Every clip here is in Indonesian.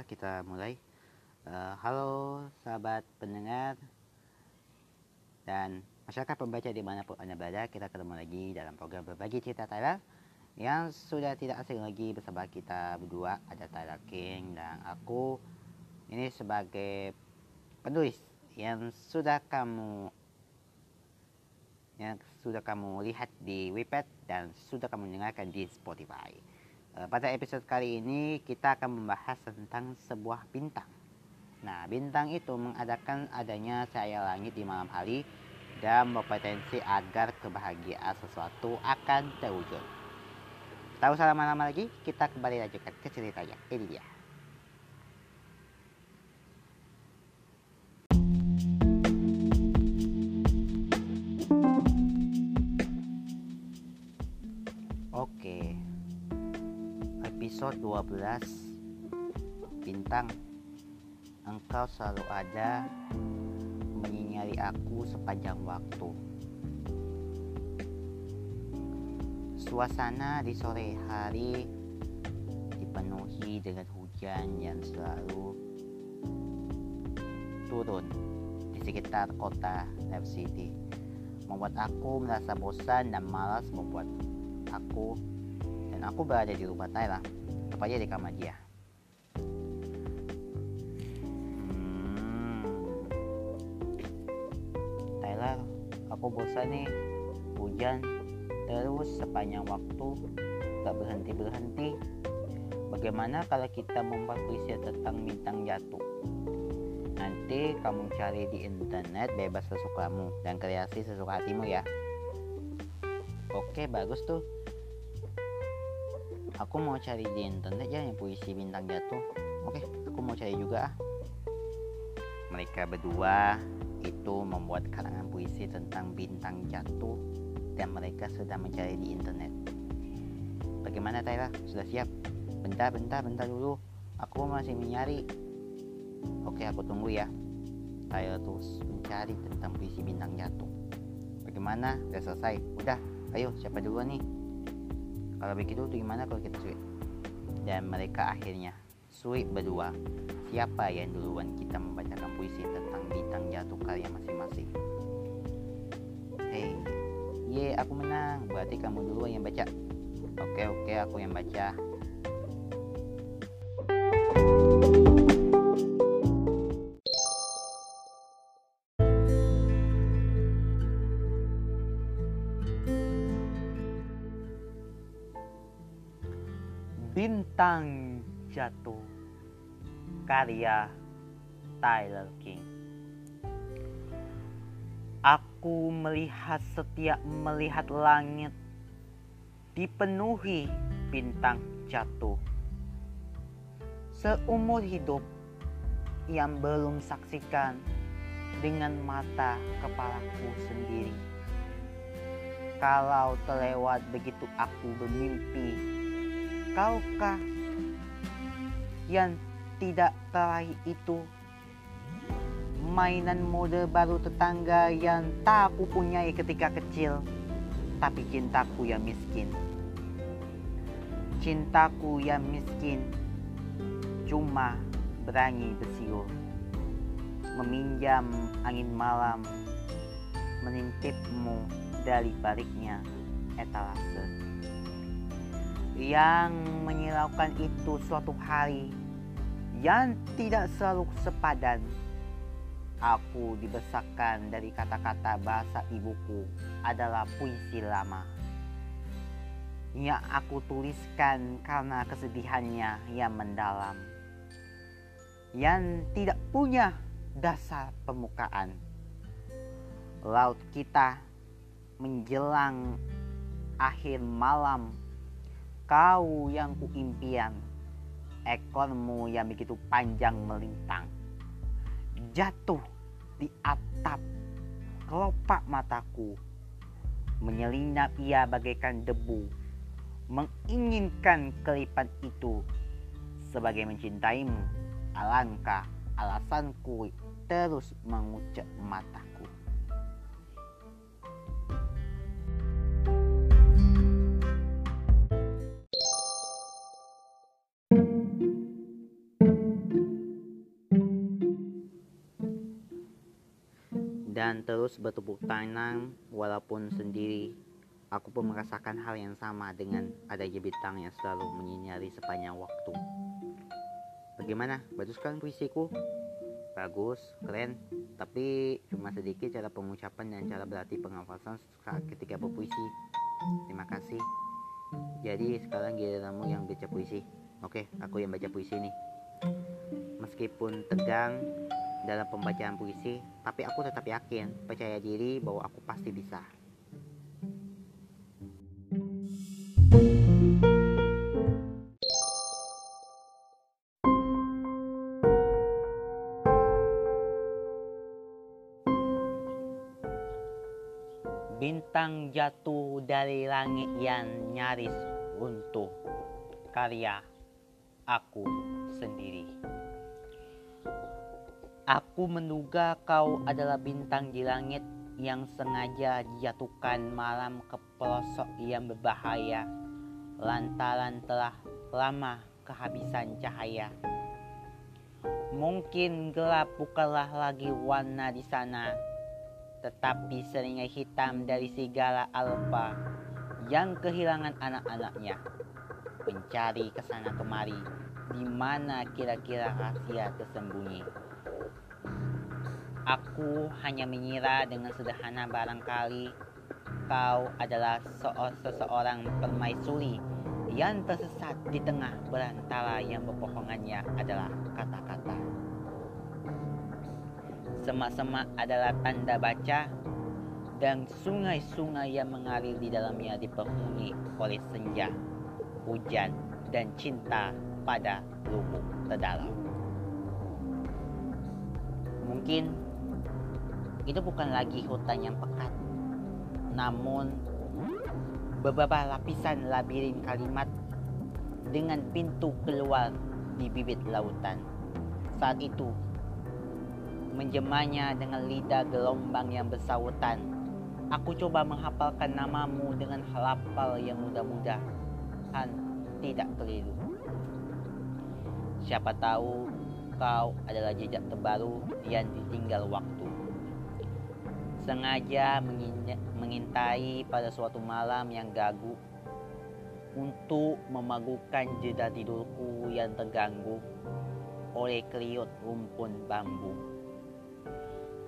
baiklah kita mulai. Uh, halo sahabat pendengar dan masyarakat pembaca di mana pun anda berada, kita ketemu lagi dalam program berbagi cerita Tyler yang sudah tidak asing lagi bersama kita berdua ada Tyler King dan aku ini sebagai penulis yang sudah kamu yang sudah kamu lihat di Wiped dan sudah kamu dengarkan di Spotify. Uh, pada episode kali ini kita akan membahas tentang sebuah bintang Nah, bintang itu mengadakan adanya cahaya langit di malam hari dan berpotensi agar kebahagiaan sesuatu akan terwujud. Tahu salah lama lagi, kita kembali lanjutkan ke ceritanya. Ini dia. Oke. Episode 12 Bintang Engkau selalu ada menyinari aku sepanjang waktu. Suasana di sore hari dipenuhi dengan hujan yang selalu turun di sekitar kota Lab City. Membuat aku merasa bosan dan malas membuat aku aku berada di rumah Tyler, tepatnya di kamar dia. aku bosan nih. Hujan terus sepanjang waktu gak berhenti berhenti bagaimana kalau kita membuat puisi tentang bintang jatuh? Nanti kamu cari di internet bebas sesukamu dan kreasi sesuka hatimu ya. Oke bagus tuh aku mau cari di internet ya yang puisi bintang jatuh oke aku mau cari juga mereka berdua itu membuat karangan puisi tentang bintang jatuh dan mereka sedang mencari di internet. Bagaimana Tyler? Sudah siap? Bentar, bentar, bentar dulu. Aku masih mencari. Oke, aku tunggu ya. Tyler terus mencari tentang puisi bintang jatuh. Bagaimana? Sudah selesai? Udah, ayo siapa duluan nih? Kalau begitu gimana kalau kita suit? Dan mereka akhirnya suit berdua siapa yang duluan kita membacakan puisi tentang bintang jatuh karya masing-masing. Hei, ye aku menang, berarti kamu duluan yang baca. Oke oke aku yang baca. Bintang jatuh karya Tyler King. Aku melihat setiap melihat langit dipenuhi bintang jatuh. Seumur hidup yang belum saksikan dengan mata kepalaku sendiri. Kalau terlewat begitu aku bermimpi, kaukah yang tidak terakhir itu? Mainan mode baru tetangga yang tak aku punyai ketika kecil tapi cintaku yang miskin. Cintaku yang miskin cuma berani bersiul meminjam angin malam menintipmu dari baliknya etalase yang menyilaukan itu suatu hari yang tidak selalu sepadan. Aku dibesarkan dari kata-kata bahasa ibuku adalah puisi lama. Yang aku tuliskan karena kesedihannya yang mendalam. Yang tidak punya dasar permukaan. Laut kita menjelang akhir malam. Kau yang kuimpian ekormu yang begitu panjang melintang. Jatuh di atap kelopak mataku menyelinap ia bagaikan debu menginginkan kelipan itu sebagai mencintaimu. Alangkah alasanku terus mengucap mataku dan terus bertepuk tangan walaupun sendiri. Aku pun merasakan hal yang sama dengan adanya bintang yang selalu menyinari sepanjang waktu. Bagaimana? Bagus kan puisiku? Bagus, keren, tapi cuma sedikit cara pengucapan dan cara berarti pengawasan saat ketika berpuisi. Terima kasih. Jadi sekarang giliranmu yang baca puisi. Oke, aku yang baca puisi nih. Meskipun tegang dalam pembacaan puisi, tapi aku tetap yakin, percaya diri bahwa aku pasti bisa. Bintang jatuh dari langit yang nyaris runtuh Karya aku sendiri Aku menduga kau adalah bintang di langit yang sengaja dijatuhkan malam ke pelosok yang berbahaya lantaran telah lama kehabisan cahaya. Mungkin gelap bukanlah lagi warna di sana, tetapi seringai hitam dari segala alfa yang kehilangan anak-anaknya mencari ke sana kemari di mana kira-kira rahasia tersembunyi. Aku hanya mengira dengan sederhana barangkali kau adalah seseorang permaisuri yang tersesat di tengah berantara yang berbohongannya adalah kata-kata. Semak-semak adalah tanda baca dan sungai-sungai yang mengalir di dalamnya dipenuhi oleh senja, hujan, dan cinta pada lubuk terdalam. Mungkin itu bukan lagi hutan yang pekat, namun beberapa lapisan labirin kalimat dengan pintu keluar di bibit lautan. Saat itu, menjemahnya dengan lidah gelombang yang bersautan. Aku coba menghafalkan namamu dengan halapal yang mudah-mudahan tidak keliru. Siapa tahu kau adalah jejak terbaru yang ditinggal waktu. Sengaja mengintai pada suatu malam yang gagu untuk memagukan jeda tidurku yang terganggu oleh keliut rumpun bambu.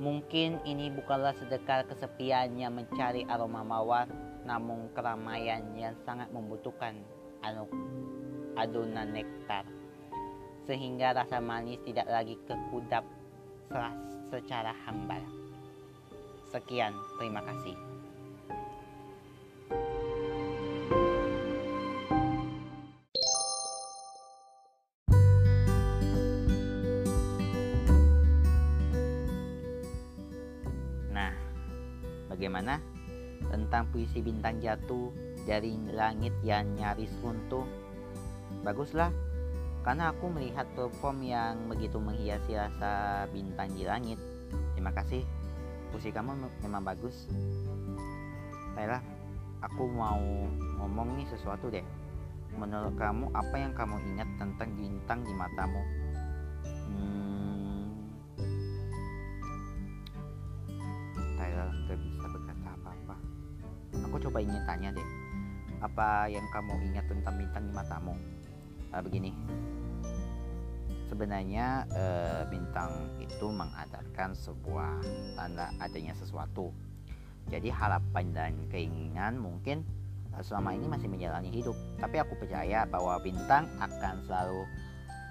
Mungkin ini bukanlah sedekah kesepian yang mencari aroma mawar, namun keramaian yang sangat membutuhkan anu, adonan nektar. Sehingga rasa manis tidak lagi kekudap secara hambar. Sekian, terima kasih. Bagaimana tentang puisi bintang jatuh dari langit yang nyaris runtuh? Baguslah, karena aku melihat perform yang begitu menghiasi rasa bintang di langit. Terima kasih, puisi kamu memang bagus. Baiklah, aku mau ngomong nih sesuatu deh. Menurut kamu apa yang kamu ingat tentang bintang di matamu? aku coba ingin tanya deh apa yang kamu ingat tentang bintang di matamu uh, begini sebenarnya uh, bintang itu mengadarkan sebuah tanda adanya sesuatu. Jadi harapan dan keinginan mungkin uh, selama ini masih menjalani hidup. Tapi aku percaya bahwa bintang akan selalu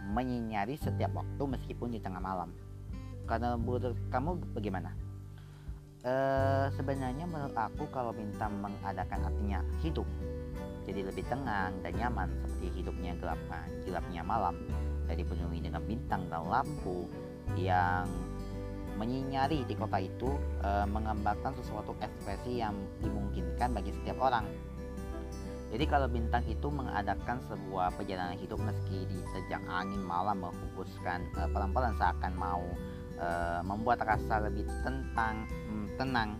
menyinari setiap waktu meskipun di tengah malam. Karena menurut kamu bagaimana? Uh, sebenarnya menurut aku kalau bintang mengadakan artinya hidup jadi lebih tenang dan nyaman seperti hidupnya gelap gelapnya malam dari dipenuhi dengan bintang dan lampu yang menyinari di kota itu uh, menggambarkan sesuatu ekspresi yang dimungkinkan bagi setiap orang jadi kalau bintang itu mengadakan sebuah perjalanan hidup meski di terjang angin malam menghembuskan uh, pelan-pelan seakan mau uh, membuat rasa lebih tentang um, tenang.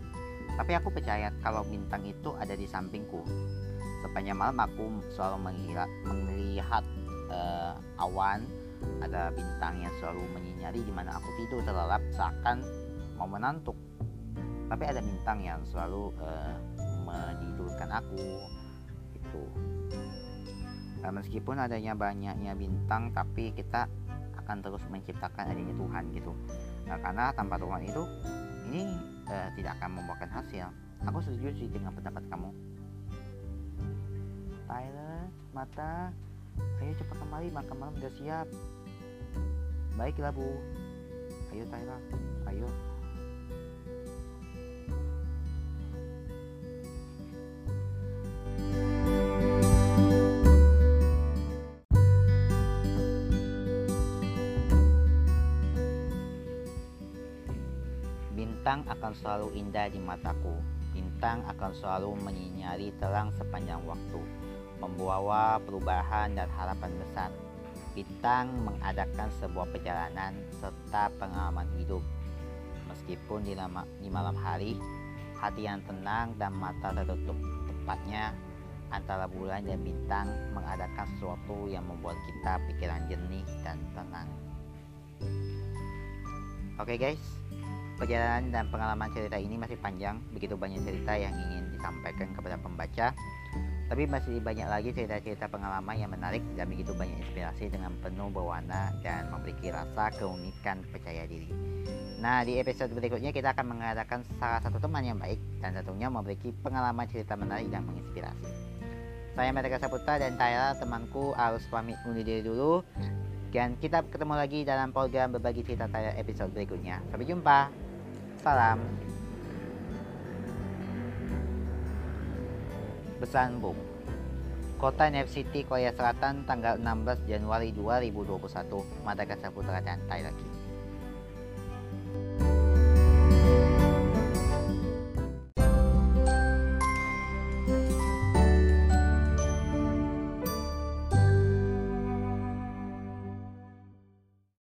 Tapi aku percaya kalau bintang itu ada di sampingku. Sepanjang malam aku selalu melihat, melihat uh, awan, ada bintang yang selalu menyinari di mana aku tidur terlelap seakan mau menantuk. tapi ada bintang yang selalu uh, menidurkan aku itu uh, meskipun adanya banyaknya bintang tapi kita akan terus menciptakan adanya Tuhan gitu. Nah, karena tanpa Tuhan itu ini uh, tidak akan membuahkan hasil. Aku setuju sih dengan pendapat kamu. Tyler mata ayo cepat kembali makan malam sudah siap. Baiklah bu. Ayo Tyler ayo. Bintang akan selalu indah di mataku. Bintang akan selalu menyinari terang sepanjang waktu, membawa perubahan dan harapan besar. Bintang mengadakan sebuah perjalanan serta pengalaman hidup. Meskipun di, lama, di malam hari, hati yang tenang dan mata tertutup tepatnya antara bulan dan bintang mengadakan sesuatu yang membuat kita pikiran jernih dan tenang. Oke okay guys, Perjalanan dan pengalaman cerita ini masih panjang, begitu banyak cerita yang ingin disampaikan kepada pembaca. Tapi masih banyak lagi cerita-cerita pengalaman yang menarik dan begitu banyak inspirasi dengan penuh berwarna dan memiliki rasa keunikan percaya diri. Nah, di episode berikutnya kita akan mengadakan salah satu teman yang baik dan tentunya memiliki pengalaman cerita menarik dan menginspirasi. Saya Mereka Saputra dan Tyra, temanku harus pamit undur diri dulu. Dan kita ketemu lagi dalam program berbagi cerita Tyra episode berikutnya. Sampai jumpa. Salam. Besambung Kota Nef City, Korea Selatan, tanggal 16 Januari 2021, Madagaskar Putra dan Thailand.